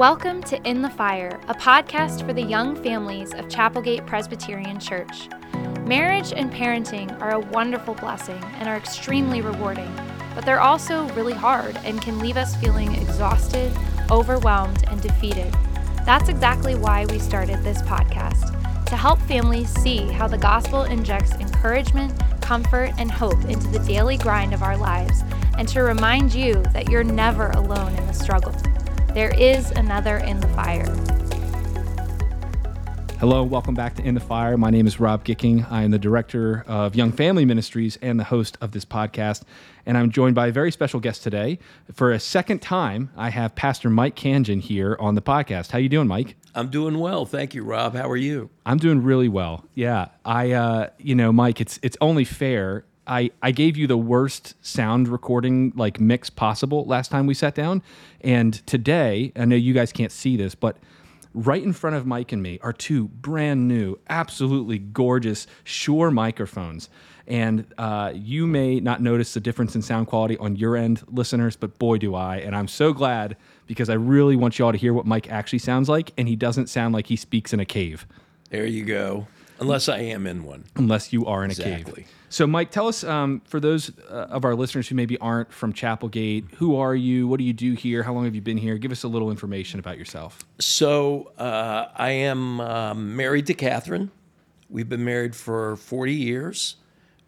Welcome to In the Fire, a podcast for the young families of Chapelgate Presbyterian Church. Marriage and parenting are a wonderful blessing and are extremely rewarding, but they're also really hard and can leave us feeling exhausted, overwhelmed, and defeated. That's exactly why we started this podcast to help families see how the gospel injects encouragement, comfort, and hope into the daily grind of our lives, and to remind you that you're never alone in the struggle. There is another in the fire. Hello, welcome back to In the Fire. My name is Rob Gicking. I am the director of Young Family Ministries and the host of this podcast. And I'm joined by a very special guest today. For a second time, I have Pastor Mike Khandjian here on the podcast. How you doing, Mike? I'm doing well, thank you, Rob. How are you? I'm doing really well. Yeah, I, uh, you know, Mike, it's it's only fair I, I gave you the worst sound recording like mix possible last time we sat down. And today, I know you guys can't see this, but right in front of Mike and me are two brand new, absolutely gorgeous Shure microphones. And uh, you may not notice the difference in sound quality on your end, listeners, but boy, do I. And I'm so glad because I really want you all to hear what Mike actually sounds like. And he doesn't sound like he speaks in a cave. There you go. Unless I am in one. Unless you are in exactly. a cave. So, Mike, tell us um, for those uh, of our listeners who maybe aren't from Chapelgate, who are you? What do you do here? How long have you been here? Give us a little information about yourself. So, uh, I am uh, married to Catherine. We've been married for 40 years.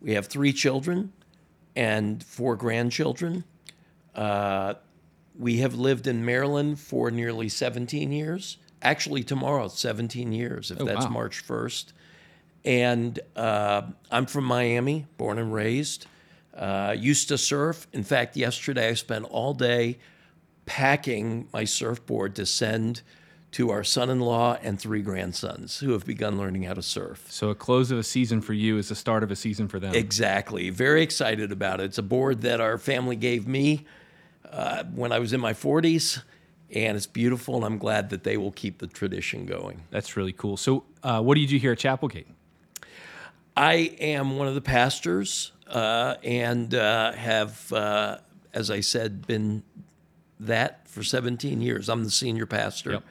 We have three children and four grandchildren. Uh, we have lived in Maryland for nearly 17 years. Actually, tomorrow, 17 years, if oh, that's wow. March 1st. And uh, I'm from Miami, born and raised. Uh, used to surf. In fact, yesterday I spent all day packing my surfboard to send to our son-in-law and three grandsons who have begun learning how to surf. So a close of a season for you is the start of a season for them. Exactly. Very excited about it. It's a board that our family gave me uh, when I was in my 40s, and it's beautiful, and I'm glad that they will keep the tradition going. That's really cool. So, uh, what do you do here at Chapelgate? I am one of the pastors uh, and uh, have, uh, as I said, been that for 17 years. I'm the senior pastor Yep.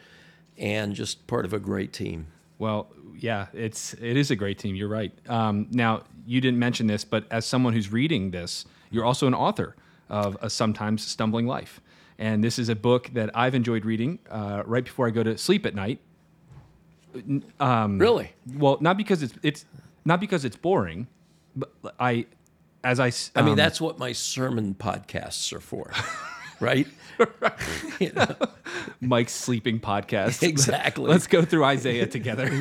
and just part of a great team. Well, yeah, it's it is a great team. You're right. Um, now, you didn't mention this, but as someone who's reading this, you're also an author of a sometimes stumbling life, and this is a book that I've enjoyed reading uh, right before I go to sleep at night. Um, Really? Well, not because it's it's not because it's boring, but I, as I, I mean, um, that's what my sermon podcasts are for, right? You know, Mike's sleeping podcast. Exactly. Let's go through Isaiah together.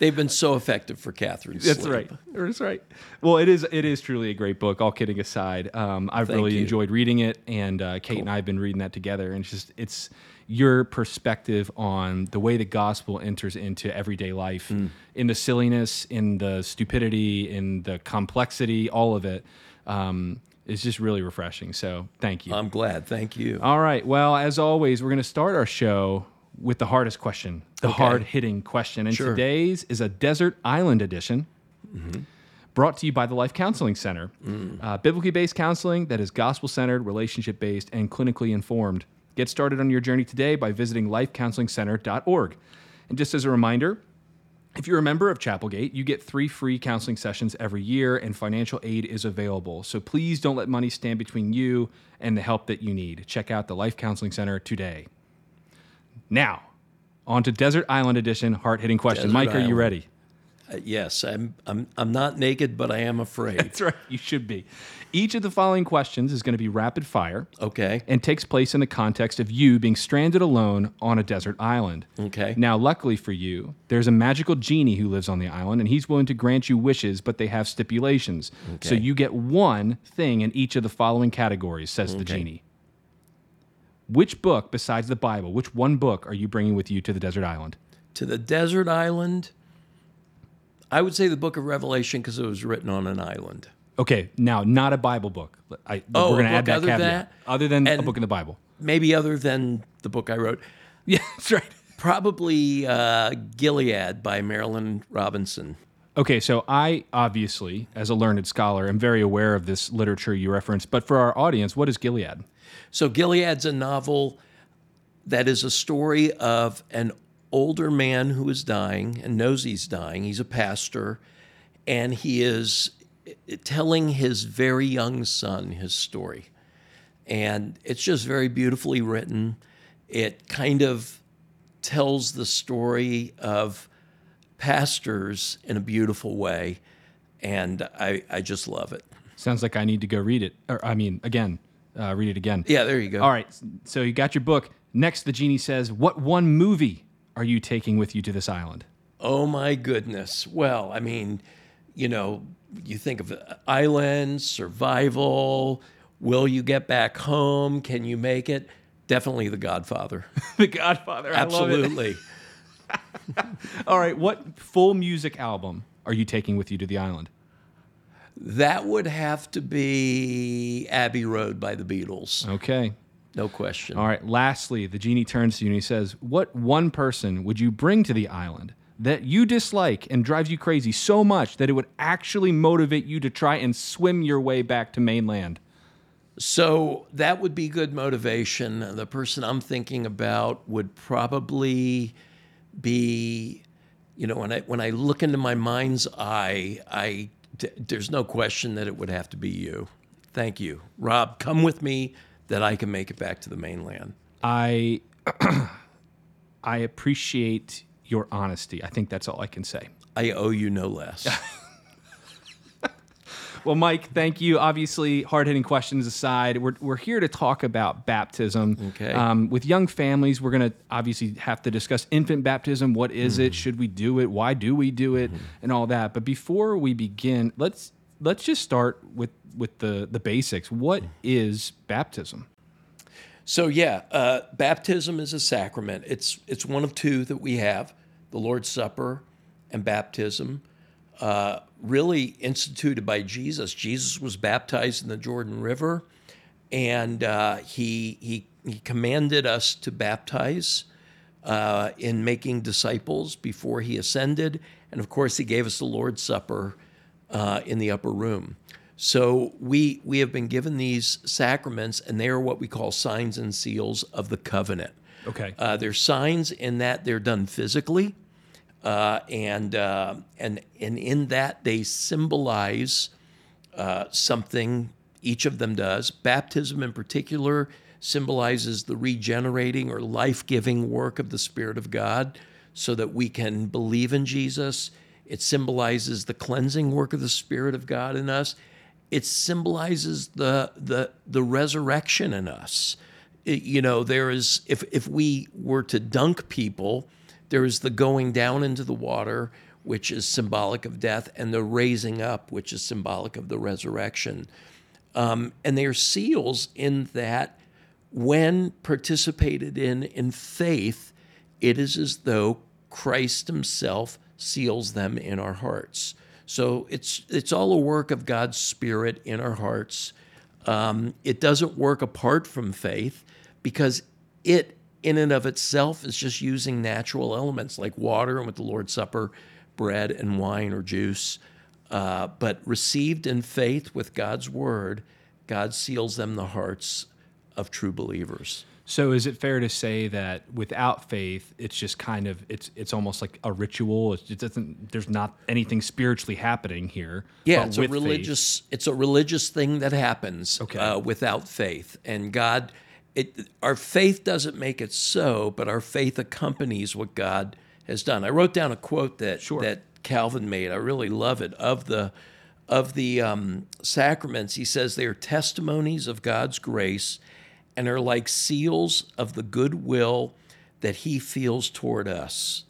They've been so effective for Catherine's That's right. That's right. Well, it is. It is truly a great book. All kidding aside, um, I've Thank really you. enjoyed reading it, and uh, Kate and I have been reading that together. And it's just it's your perspective on the way the gospel enters into everyday life, Hmm. in the silliness, in the stupidity, in the complexity, all of it. Um, is just really refreshing. So thank you. I'm glad. Thank you. All right. Well, as always, we're going to start our show with the hardest question, the Okay. hard hitting question. And Sure. Mm-hmm. today's is a desert island edition. Brought to you by the Life Counseling Center. Mm. Uh, biblically based counseling that is gospel centered, relationship based, and clinically informed. Get started on your journey today by visiting lifecounselingcenter.org. And just as a reminder, if you're a member of Chapelgate, you get three free counseling sessions every year, and financial aid is available. So please don't let money stand between you and the help that you need. Check out the Life Counseling Center today. Now, on to Desert Island Edition, hard hitting question. Desert Mike, are you ready? Uh, yes, I'm, I'm, I'm not naked, but I am afraid. That's right, you should be. Each of the following questions is going to be rapid fire Okay. and takes place in the context of you being stranded alone on a desert island. Okay. Now, luckily for you, there's a magical genie who lives on the island, and he's willing to grant you wishes, but they have stipulations. Okay. So you get one thing in each of the following categories, says the genie. Which book, besides the Bible, which one book are you bringing with you to the desert island? To the desert island, I would say the book of Revelation because it was written on an island. Okay, now not a Bible book. I, Oh, we're going to add that other than caveat. that? Other than a book in the Bible. Maybe other than the book I wrote. Yeah, that's right. Probably uh, Gilead by Marilynne Robinson. Okay, so I obviously, as a learned scholar, am very aware of this literature you referenced. But for our audience, what is Gilead? So Gilead's a novel that is a story of an older man who is dying and knows he's dying. He's a pastor, and he is eh, eh, telling his very young son his story. And it's just very beautifully written. It kind of tells the story of pastors in a beautiful way. And I, I just love it. Sounds like I need to go read it. Or, I mean, again, uh, read it again. Yeah, there you go. All right. So you got your book. Next, the genie says, What one movie are you taking with you to this island? Oh, my goodness. Well, I mean, you know, you think of island, survival, will you get back home? Can you make it? Definitely The Godfather. the Godfather. I love it. Absolutely. All right. What full music album are you taking with you to the island? That would have to be Abbey Road by the Beatles. Okay. No question. All right. Lastly, the genie turns to you and he says, What one person would you bring to the island that you dislike and drives you crazy so much that it would actually motivate you to try and swim your way back to mainland? So that would be good motivation. The person I'm thinking about would probably be, you know, when I when I look into my mind's eye, I d- there's no question that it would have to be you. Thank you, Rob. Come with me that I can make it back to the mainland. I I appreciate your honesty. I think that's all I can say. I owe you no less. Well, Mike, thank you. Obviously, hard hitting questions aside, we're, we're here to talk about baptism. Okay. Um, with young families, we're going to obviously have to discuss infant baptism. What is it? Should we do it? Why do we do it? And all that. But before we begin, let's let's just start with with the the basics. What is baptism? So yeah, uh, baptism is a sacrament. It's it's one of two that we have: the Lord's Supper and baptism. Uh, really instituted by Jesus. Jesus was baptized in the Jordan River, and uh, he he he commanded us to baptize uh, in making disciples before he ascended, and of course he gave us the Lord's Supper uh, in the upper room. So we we have been given these sacraments, and they are what we call signs and seals of the covenant. Okay. Uh, they're signs in that they're done physically, uh, and uh, and and in that they symbolize uh, something. Each of them does. Baptism, in particular, symbolizes the regenerating or life-giving work of the Spirit of God, so that we can believe in Jesus. It symbolizes the cleansing work of the Spirit of God in us. It symbolizes the the the resurrection in us. It- you know, there is if if we were to dunk people, there is the going down into the water, which is symbolic of death, and the raising up, which is symbolic of the resurrection. Um, and they are seals in that when participated in in faith, it is as though Christ Himself seals them in our hearts. So it's it's all a work of God's Spirit in our hearts. Um, it doesn't work apart from faith because it, in and of itself, is just using natural elements like water and with the Lord's Supper, bread and wine or juice. Uh, but received in faith with God's word, God seals them the hearts of true believers. So is it fair to say that without faith, it's just kind of it's it's almost like a ritual. It doesn't. There's not anything spiritually happening here. Yeah, it's a with faith- religious it's a religious thing that happens Okay. uh, without faith, and God, it our faith doesn't make it so, but our faith accompanies what God has done. I wrote down a quote that that Calvin made. I really love it of the of the um, sacraments. He says they are testimonies of God's grace and are like seals of the goodwill that He feels toward us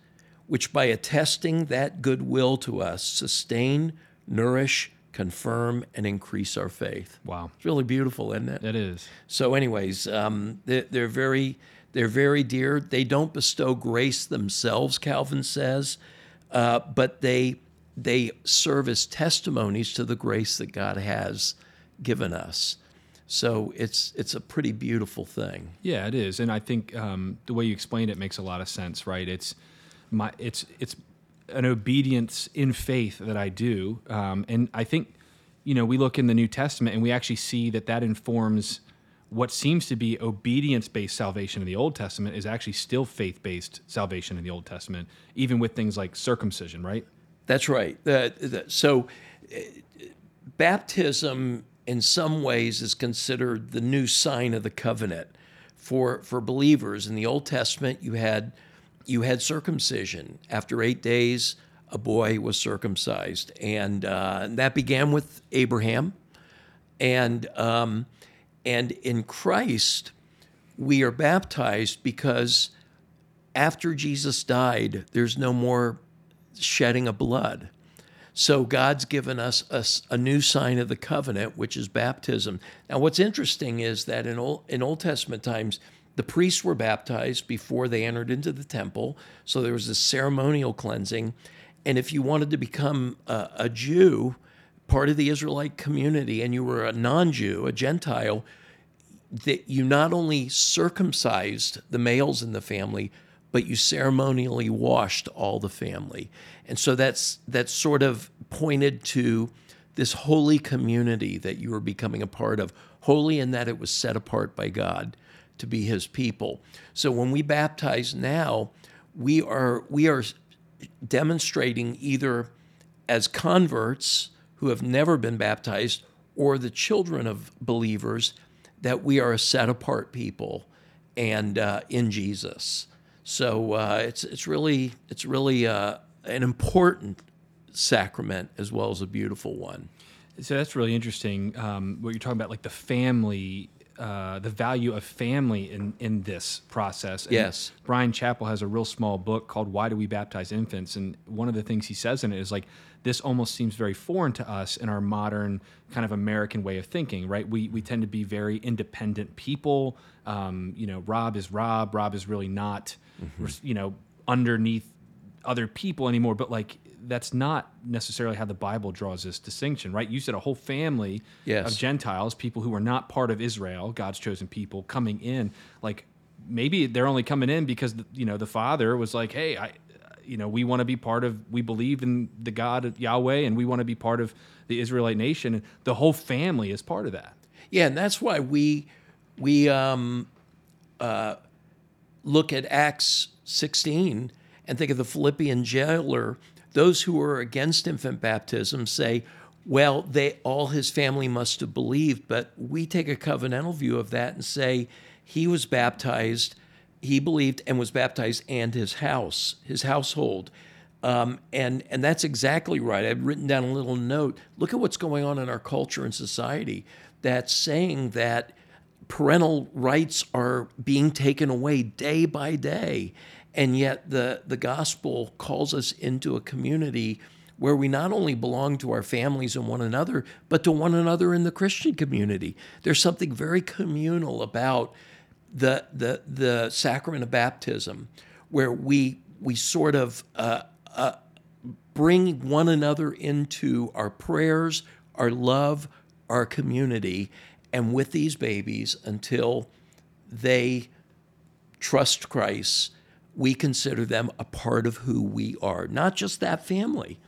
which by attesting that goodwill to us sustain, nourish, confirm, and increase our faith. Wow, It's really beautiful, isn't it? it is. So, anyways, um, they're, they're very they're very dear. They don't bestow grace themselves, Calvin says, uh, but they they serve as testimonies to the grace that God has given us. So it's it's a pretty beautiful thing. Yeah, it is, and I think um, the way you explained it makes a lot of sense. Right? It's my it's it's an obedience in faith that I do, um, and I think you know we look in the New Testament and we actually see that that informs what seems to be obedience based salvation in the Old Testament is actually still faith based salvation in the Old Testament, even with things like circumcision, right? That's right. The, so, uh, baptism in some ways is considered the new sign of the covenant for for believers. In the Old Testament, you had you had circumcision. After eight days, a boy was circumcised, and uh, that began with Abraham. And um, and in Christ, we are baptized because after Jesus died, there's no more shedding of blood. So God's given us a, a, new sign of the covenant, which is baptism. Now, what's interesting is that in Old, in Old Testament times, the priests were baptized before they entered into the temple. So there was a ceremonial cleansing. And if you wanted to become a, a Jew, part of the Israelite community, and you were a non Jew, a Gentile, that you not only circumcised the males in the family, but you ceremonially washed all the family. And so that's that's sort of pointed to this holy community that you were becoming a part of, holy in that it was set apart by God to be his people. So when we baptize now, we are we are demonstrating either as converts who have never been baptized or the children of believers that we are a set apart people and uh, in Jesus. So uh, it's it's really it's really uh, an important sacrament as well as a beautiful one. So that's really interesting. Um, what you're talking about, like the family, uh, the value of family in in this process. And yes. Bryan Chapell has a real small book called "Why Do We Baptize Infants?" and one of the things he says in it is like this almost seems very foreign to us in our modern kind of American way of thinking, right? We we tend to be very independent people. Um, you know, Rob is Rob. Rob is really not, mm-hmm. you know, underneath other people anymore. But like that's not necessarily how the Bible draws this distinction, right? You said a whole family yes. of Gentiles, people who are not part of Israel, God's chosen people, coming in. Like maybe they're only coming in because you know the father was like, "Hey, I, you know, we want to be part of. We believe in the God of Yahweh, and we want to be part of the Israelite nation." And the whole family is part of that. Yeah, and that's why we we um, uh, look at Acts 16 and think of the Philippian jailer. Those who are against infant baptism say, well, they all his family must have believed, but we take a covenantal view of that and say he was baptized, he believed and was baptized, and his house, his household. Um, and and that's exactly right. I've written down a little note. Look at what's going on in our culture and society. That's saying that parental rights are being taken away day by day. And yet the, the gospel calls us into a community where we not only belong to our families and one another, but to one another in the Christian community. There's something very communal about the, the, the sacrament of baptism, where we, we sort of uh, uh, bring one another into our prayers, our love, our community, and with these babies until they trust Christ, we consider them a part of who we are, not just that family,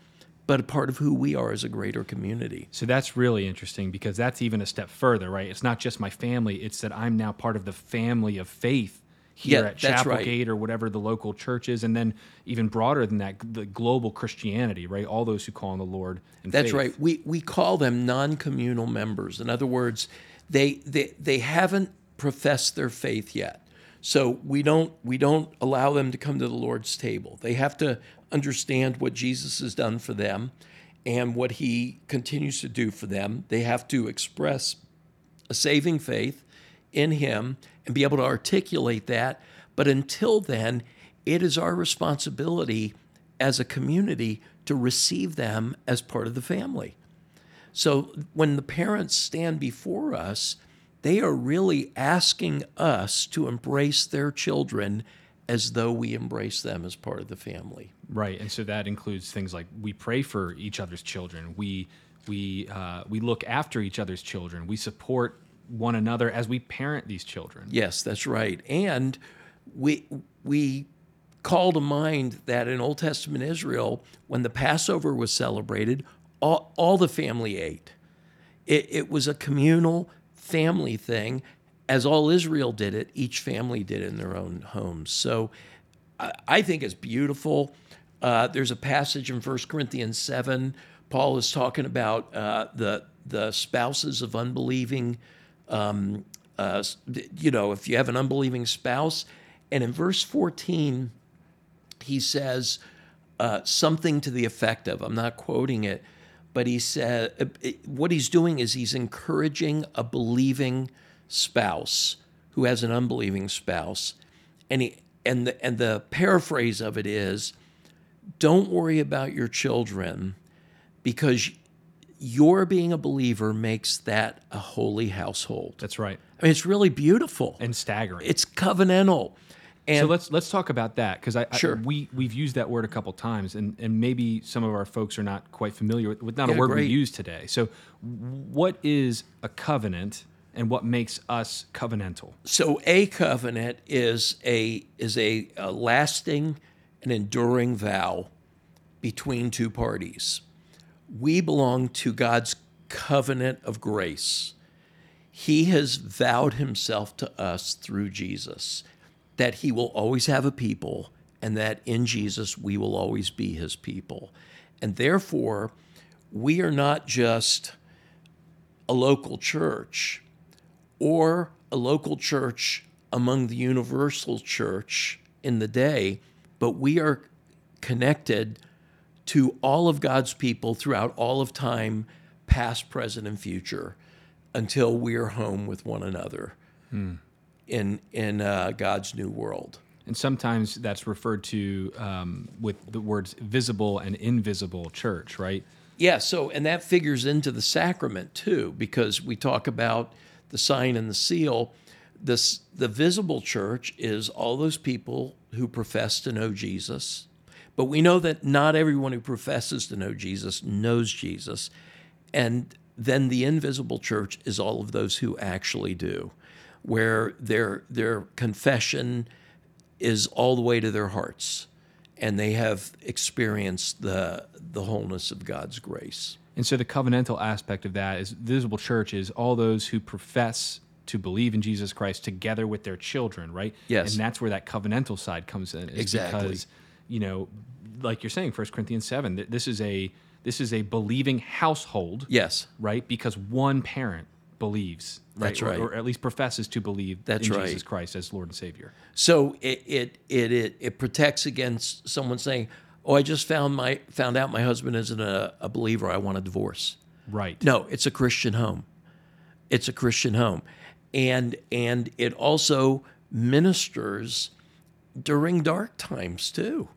but a part of who we are as a greater community. So that's really interesting because that's even a step further, right? It's not just my family, it's that I'm now part of the family of faith here yeah, at Chapelgate right. or whatever the local church is, and then even broader than that, the global Christianity, right? All those who call on the Lord. That's faith. right. We we call them non-communal members. In other words, they they they haven't professed their faith yet. So we don't we don't allow them to come to the Lord's table. They have to understand what Jesus has done for them and what he continues to do for them. They have to express a saving faith in him and be able to articulate that. But until then, it is our responsibility as a community to receive them as part of the family. So when the parents stand before us, they are really asking us to embrace their children as though we embrace them as part of the family. Right, and so that includes things like we pray for each other's children. We we uh, we look after each other's children. We support one another as we parent these children. Yes, that's right. And we we call to mind that in Old Testament Israel, when the Passover was celebrated, all, all the family ate. It, it was a communal family thing as all Israel did it, each family did it in their own homes. So I, think it's beautiful. Uh, there's a passage in 1 Corinthians 7. Paul is talking about uh, the, the spouses of unbelieving, um, uh, you know, if you have an unbelieving spouse. And in verse 14, he says uh, something to the effect of, I'm not quoting it, but he said, uh, what he's doing is he's encouraging a believing spouse who has an unbelieving spouse. And, he, and, the, and the paraphrase of it is don't worry about your children because your being a believer makes that a holy household. That's right. I mean, it's really beautiful And staggering. it's covenantal. And so let's let's talk about that because I, Sure. I we we've used that word a couple times and and maybe some of our folks are not quite familiar with, with not a Yeah, word we use today. So what is a covenant and what makes us covenantal? so a covenant is a is a, a lasting and enduring vow between two parties. We belong to God's covenant of grace. He has vowed himself to us through Jesus that he will always have a people and that in Jesus we will always be his people. And therefore, we are not just a local church or a local church among the universal church in the day, but we are connected to all of God's people throughout all of time, past, present, and future, until we are home with one another hmm. In in uh, God's new world. And sometimes that's referred to um, with the words visible and invisible church, right? Yeah, so and that figures into the sacrament too, because we talk about the sign and the seal. This the visible church is all those people who profess to know Jesus, but we know that not everyone who professes to know Jesus knows Jesus, and then the invisible church is all of those who actually do, where their their confession is all the way to their hearts, and they have experienced the the wholeness of God's grace. And so the covenantal aspect of that is visible church is all those who profess to believe in Jesus Christ together with their children, right? Yes. And that's where that covenantal side comes in. Is Exactly. Because, you know, like you're saying, 1 Corinthians seven, this is a this is a believing household, Yes, right? Because one parent believes, right? That's Or- Or, at least professes to believe That's in right. Jesus Christ as Lord and Savior. so it it it it, it protects against someone saying, "Oh, I just found my found out my husband isn't a, a believer. I want a divorce." Right. No, it's a Christian home. It's a Christian home. And and it also ministers during dark times too.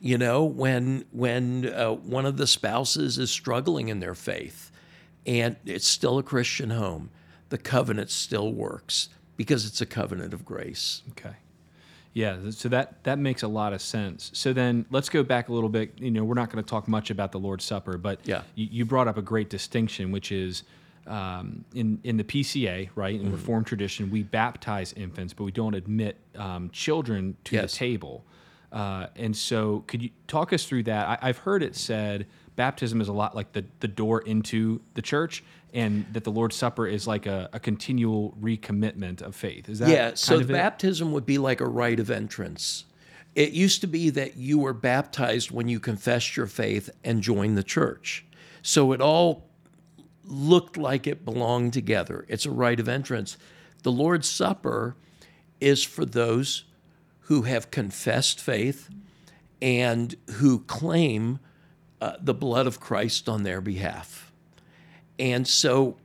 You know, when when uh, one of the spouses is struggling in their faith and it's still a Christian home, the covenant still works because it's a covenant of grace. Okay. Yeah, so that that makes a lot of sense. So then let's go back a little bit. You know, we're not going to talk much about the Lord's Supper, but Yeah. you, you brought up a great distinction, which is um, in in the PCA, right, Mm-hmm. in Reformed tradition, we baptize infants, but we don't admit um, children to Yes. the table. Uh, and so, could you talk us through that? I, I've heard it said baptism is a lot like the the door into the church, and that the Lord's Supper is like a, a continual recommitment of faith. Is that Yeah, so of the it? baptism would be like a rite of entrance. It used to be that you were baptized when you confessed your faith and joined the church. So it all looked like it belonged together. It's a rite of entrance. The Lord's Supper is for those who have confessed faith and who claim uh, the blood of Christ on their behalf. And so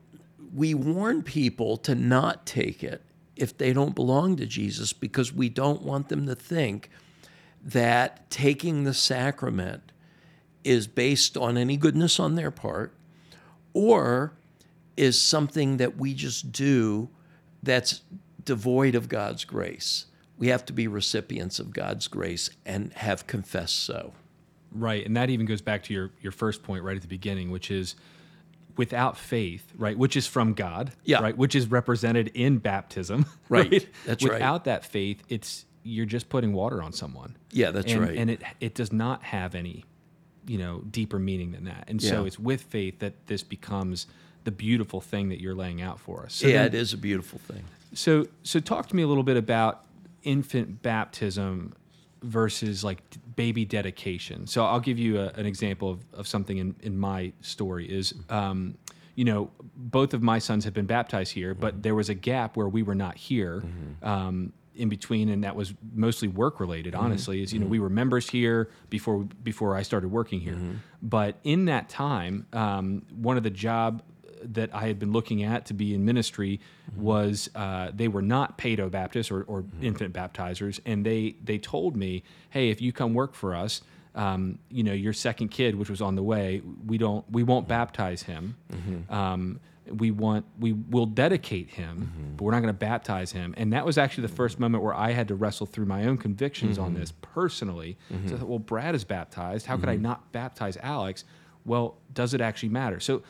we warn people to not take it if they don't belong to Jesus because we don't want them to think that taking the sacrament is based on any goodness on their part or is something that we just do that's devoid of God's grace. We have to be recipients of God's grace and have confessed so. Right, and that even goes back to your your first point right at the beginning, which is without faith, right, which is from God, Yeah. right, which is represented in baptism, Right, that's right. Without that faith, it's you're just putting water on someone. Yeah, that's and, right. And it it does not have any, you know, deeper meaning than that. And so it's with faith that this becomes the beautiful thing that you're laying out for us. So yeah, then- it is a beautiful thing. so, so talk to me a little bit about infant baptism versus like baby dedication. So, I'll give you a, an example of, of something in, in my story. Is um, you know, both of my sons have been baptized here, but there was a gap where we were not here. Um, in between, and that was mostly work related. Honestly, is you know we were members here before before I started working here, but in that time, um, one of the job that I had been looking at to be in ministry mm-hmm. was uh, they were not pedo Baptists or, or mm-hmm. infant baptizers, and they they told me, hey, if you come work for us, um, you know your second kid, which was on the way, we don't we won't mm-hmm. baptize him. Um, we want we will dedicate him, but we're not going to baptize him. And that was actually the first moment where I had to wrestle through my own convictions on this personally. So I thought, well, Brad is baptized. How could I not baptize Alex? Well, does it actually matter? So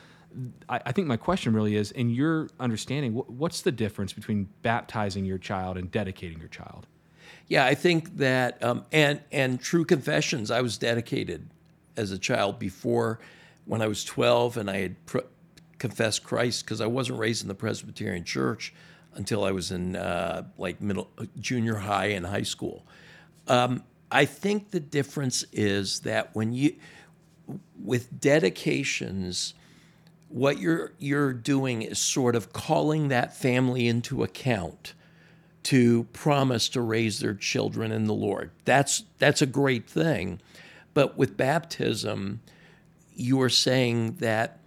I, I think my question really is, in your understanding, wh- what's the difference between baptizing your child and dedicating your child? Yeah, I think that, um, and and true confessions. I was dedicated as a child before, when I was twelve, and I had pr- confessed Christ because I wasn't raised in the Presbyterian Church until I was in uh, like middle, junior high and high school. Um, I think the difference is that when you, with dedications, what you're you're doing is sort of calling that family into account to promise to raise their children in the Lord. That's that's a great thing. But with baptism, you are saying that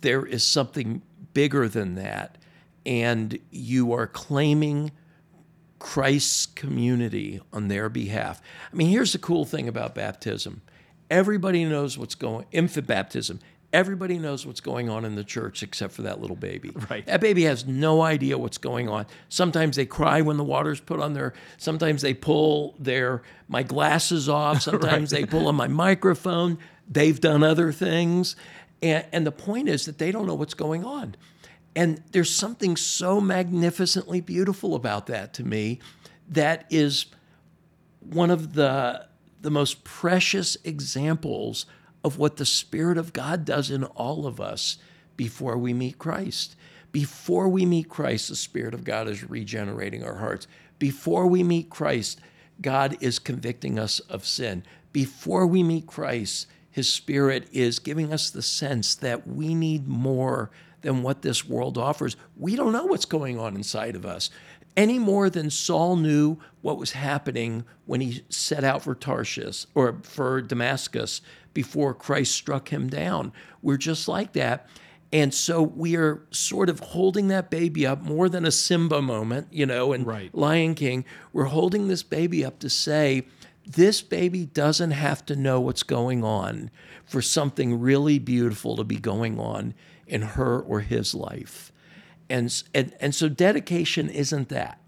there is something bigger than that and you are claiming Christ's community on their behalf. I mean, here's the cool thing about baptism. Everybody knows what's going infant baptism. Everybody knows what's going on in the church except for that little baby. Right. That baby has no idea what's going on. Sometimes they cry when the water's put on their sometimes they pull their my glasses off, sometimes they pull on my microphone. They've done other things. And and the point is that they don't know what's going on. And there's something so magnificently beautiful about that to me that is one of the the most precious examples of what the spirit of God does in all of us before we meet Christ. Before we meet Christ, the spirit of God is regenerating our hearts. Before we meet Christ, God is convicting us of sin. Before we meet Christ, his spirit is giving us the sense that we need more than what this world offers. We don't know what's going on inside of us any more than Saul knew what was happening when he set out for Tarshish or for Damascus before Christ struck him down. We're just like that. And so we are sort of holding that baby up more than a Simba moment, you know, and Right. Lion King. We're holding this baby up to say, this baby doesn't have to know what's going on for something really beautiful to be going on in her or his life. And, and, and so dedication isn't that.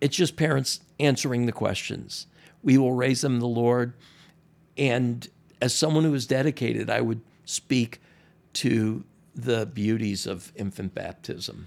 It's just parents answering the questions. We will raise them the Lord. And as someone who is dedicated, I would speak to the beauties of infant baptism.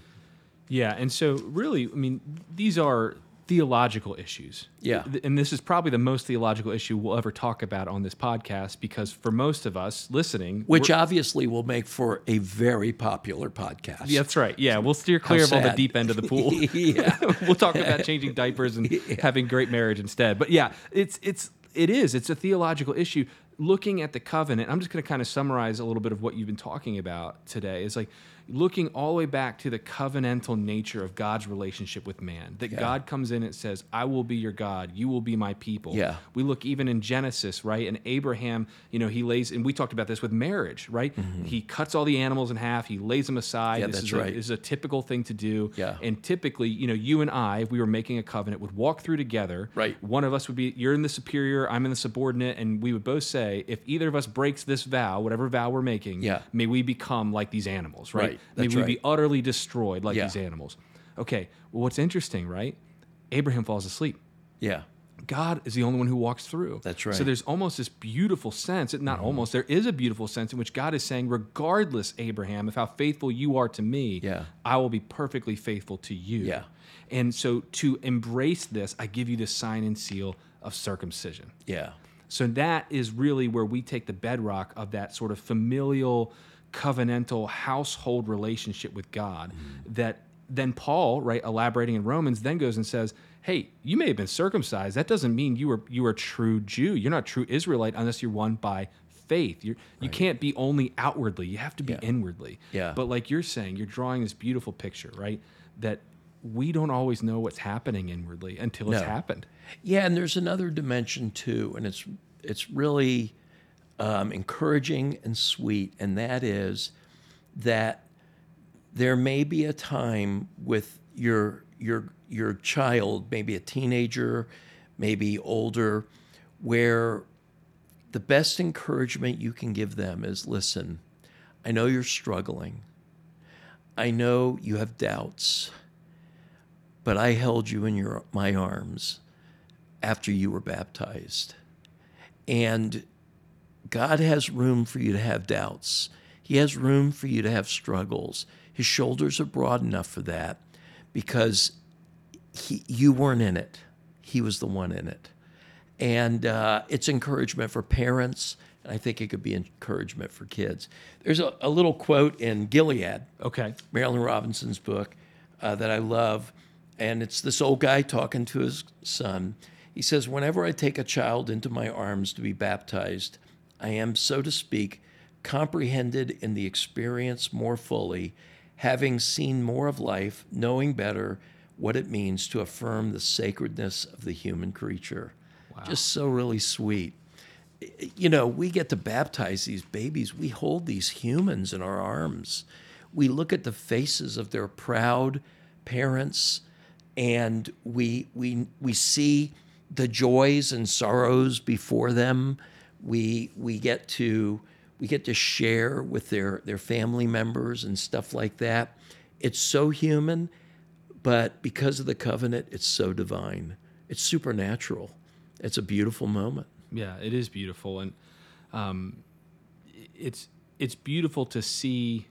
Yeah, and so really, I mean, these are theological issues. Yeah. And this is probably the most theological issue we'll ever talk about on this podcast because for most of us listening, Which obviously will make for a very popular podcast. Yeah, that's right. Yeah, we'll steer clear of all the deep end of the pool. yeah. we'll talk about changing diapers and having great marriage instead. But yeah, it's it's it is. It's a theological issue. Looking at the covenant, I'm just going to kind of summarize a little bit of what you've been talking about today. Is like looking all the way back to the covenantal nature of God's relationship with man. That God comes in and says, "I will be your God. You will be my people." Yeah. We look even in Genesis, right? And Abraham, you know, he lays, and we talked about this with marriage, right? He cuts all the animals in half. He lays them aside. Mm-hmm. Yeah, this that's is a, right. this is a typical thing to do. Yeah. And typically, you know, you and I, if we were making a covenant, would walk through together. Right. One of us would be, you're in the superior, I'm in the subordinate, and we would both say, if either of us breaks this vow, whatever vow we're making, Yeah. may we become like these animals, right? Right, May that's we right. be utterly destroyed like Yeah. these animals. Okay. Well, what's interesting, right? Abraham falls asleep. Yeah. God is the only one who walks through. That's right. So there's almost this beautiful sense, not mm-hmm. almost, there is a beautiful sense in which God is saying, regardless, Abraham, of how faithful you are to me, Yeah. I will be perfectly faithful to you. Yeah. And so to embrace this, I give you the sign and seal of circumcision. Yeah. So that is really where we take the bedrock of that sort of familial covenantal household relationship with God that then Paul, right, elaborating in Romans, then goes and says, "Hey, you may have been circumcised. That doesn't mean you were you are a true Jew. You're not a true Israelite unless you're one by faith. You're, you can't be only outwardly. You have to be Yeah. inwardly. Yeah. But like you're saying, you're drawing this beautiful picture, right? That we don't always know what's happening inwardly until it's happened. Yeah, and there's another dimension too, and it's it's really um, encouraging and sweet, and that is that there may be a time with your your your child, maybe a teenager, maybe older, where the best encouragement you can give them is listen, I know you're struggling. I know you have doubts, but I held you in your my arms after you were baptized. And God has room for you to have doubts. He has room for you to have struggles. His shoulders are broad enough for that because he, you weren't in it. He was the one in it. And uh, it's encouragement for parents. And I think it could be encouragement for kids. There's a, a little quote in Gilead, Okay. Marilynne Robinson's book uh, that I love. And it's this old guy talking to his son. He says, Whenever I take a child into my arms to be baptized, I am, so to speak, comprehended in the experience more fully, having seen more of life, knowing better what it means to affirm the sacredness of the human creature. Just so really sweet you know, we get to baptize these babies. We hold these humans in our arms. We look at the faces of their proud parents and we we we see the joys and sorrows before them. We we get to we get to share with their their family members and stuff like that. It's so human, but because of the covenant, it's so divine. It's supernatural. It's a beautiful moment. Yeah, it is beautiful, and um, it's it's beautiful to see.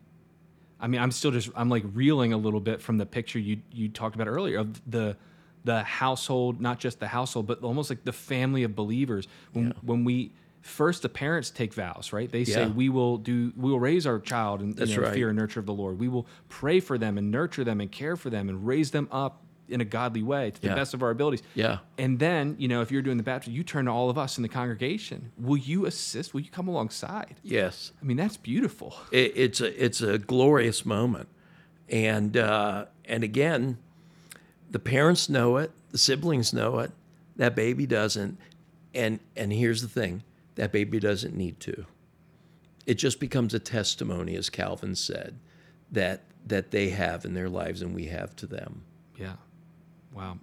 I mean, I'm still just I'm like reeling a little bit from the picture you you talked about earlier of the the household, not just the household, but almost like the family of believers. When when we first the parents take vows, right? They say Yeah. we will do we will raise our child in That's you know, right. fear and nurture of the Lord. We will pray for them and nurture them and care for them and raise them up in a godly way to the Yeah. best of our abilities. Yeah. And then, you know, if you're doing the baptism, you turn to all of us in the congregation. Will you assist? Will you come alongside? Yes. I mean, that's beautiful. it, it's a it's a glorious moment, and uh, and again, the parents know it, the siblings know it, that baby doesn't, and and here's the thing, that baby doesn't need to. It just becomes a testimony, as Calvin said, that that they have in their lives and we have to them. Yeah. Wow.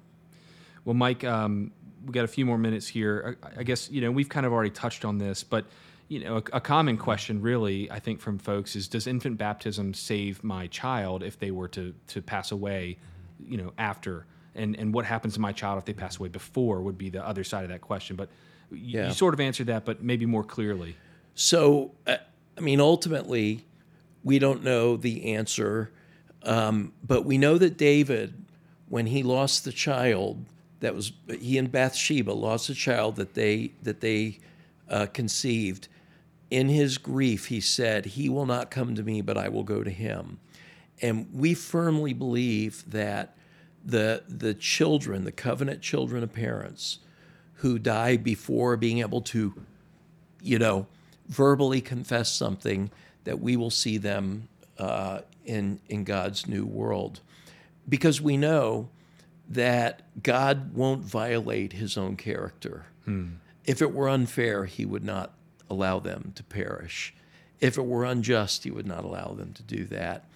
Well, Mike, um, we got a few more minutes here. I, I guess you know we've kind of already touched on this, but you know, a, a common question, really, I think from folks is, does infant baptism save my child if they were to to pass away, you know, after? And and what happens to my child if they pass away before would be the other side of that question. But Yeah. you sort of answered that, but maybe more clearly. So, uh, I mean, ultimately, we don't know the answer, um, but we know that David, when he lost the child, that was he and Bathsheba lost a child that they that they uh, conceived. In his grief, he said, "He will not come to me, but I will go to him." And we firmly believe that the the children, the covenant children of parents, who die before being able to you know, verbally confess something that we will see them uh, in in God's new world, because we know that God won't violate His own character. If it were unfair, He would not allow them to perish. If it were unjust, He would not allow them to do that.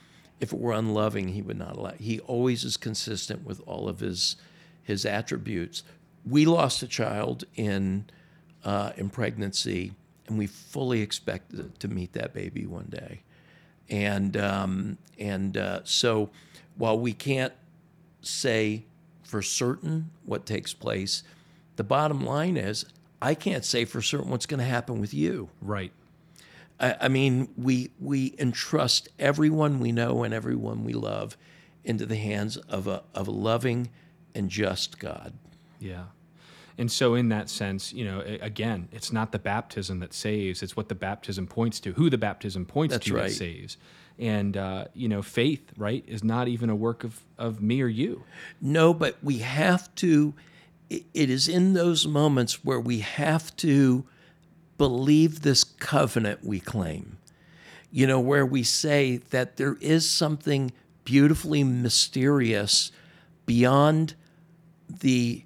If it were unloving, He would not allow. He always is consistent with all of His His attributes. We lost a child in uh, in pregnancy, and we fully expect to- to meet that baby one day. And um, and uh, so, while we can't say for certain what takes place, the bottom line is I can't say for certain what's going to happen with you. Right. I, I mean, we we entrust everyone we know and everyone we love into the hands of a of a loving and just God. Yeah. And so, in that sense, you know, again, it's not the baptism that saves; it's what the baptism points to, who the baptism points That's to right. that saves. And uh, you know, faith, right, is not even a work of of me or you. No, but we have to, it is in those moments where we have to believe this covenant we claim. You know, where we say that there is something beautifully mysterious beyond the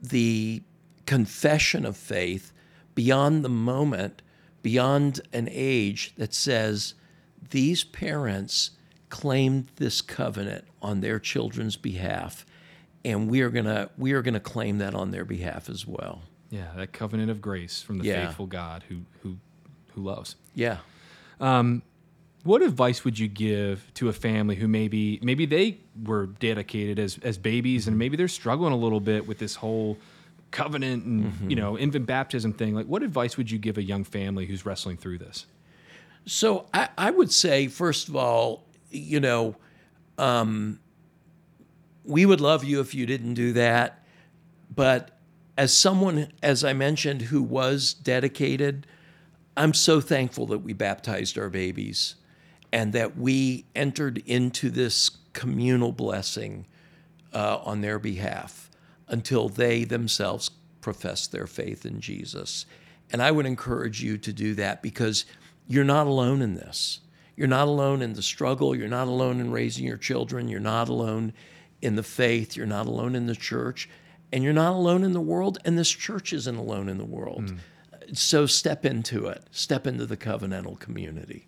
the confession of faith beyond the moment, beyond an age that says these parents claimed this covenant on their children's behalf, and we are gonna we are gonna claim that on their behalf as well. Yeah, that covenant of grace from the Yeah. faithful God who who who loves. Yeah. Um, What advice would you give to a family who maybe maybe they were dedicated as as babies and maybe they're struggling a little bit with this whole covenant and you know infant baptism thing? Like, what advice would you give a young family who's wrestling through this? So I, I would say, first of all, you know, um, we would love you if you didn't do that. But as someone, as I mentioned, who was dedicated, I'm so thankful that we baptized our babies and that we entered into this communal blessing uh, on their behalf until they themselves profess their faith in Jesus. And I would encourage you to do that because you're not alone in this. You're not alone in the struggle. You're not alone in raising your children. You're not alone in the faith. You're not alone in the church. And you're not alone in the world. And this church isn't alone in the world. So step into it, step into the covenantal community.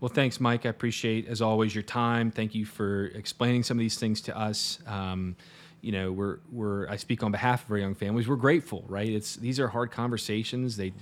Well, thanks, Mike. I appreciate, as always, your time. Thank you for explaining some of these things to us. Um, you know, we're we're I speak on behalf of our young families. We're grateful, right? It's these are hard conversations. They,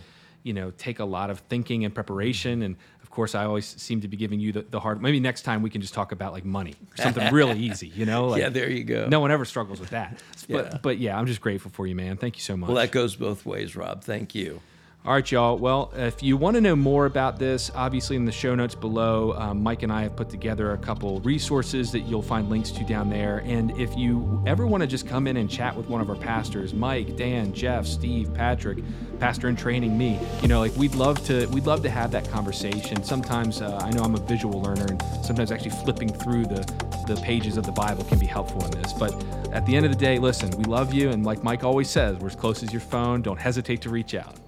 you know, take a lot of thinking and preparation. And of course, I always seem to be giving you the, the hard. Maybe next time we can just talk about like money, something really easy. You know, like yeah, there you go. no one ever struggles with that. But Yeah. but yeah, I'm just grateful for you, man. Thank you so much. Well, that goes both ways, Rob. Thank you. All right, y'all. Well, if you want to know more about this, obviously in the show notes below, um, Mike and I have put together a couple resources that you'll find links to down there. And if you ever want to just come in and chat with one of our pastors, Mike, Dan, Jeff, Steve, Patrick, pastor in training, me, you know, like we'd love to, we'd love to have that conversation. Sometimes uh, I know I'm a visual learner, and sometimes actually flipping through the the pages of the Bible can be helpful in this. But at the end of the day, listen, we love you, and like Mike always says, we're as close as your phone. Don't hesitate to reach out.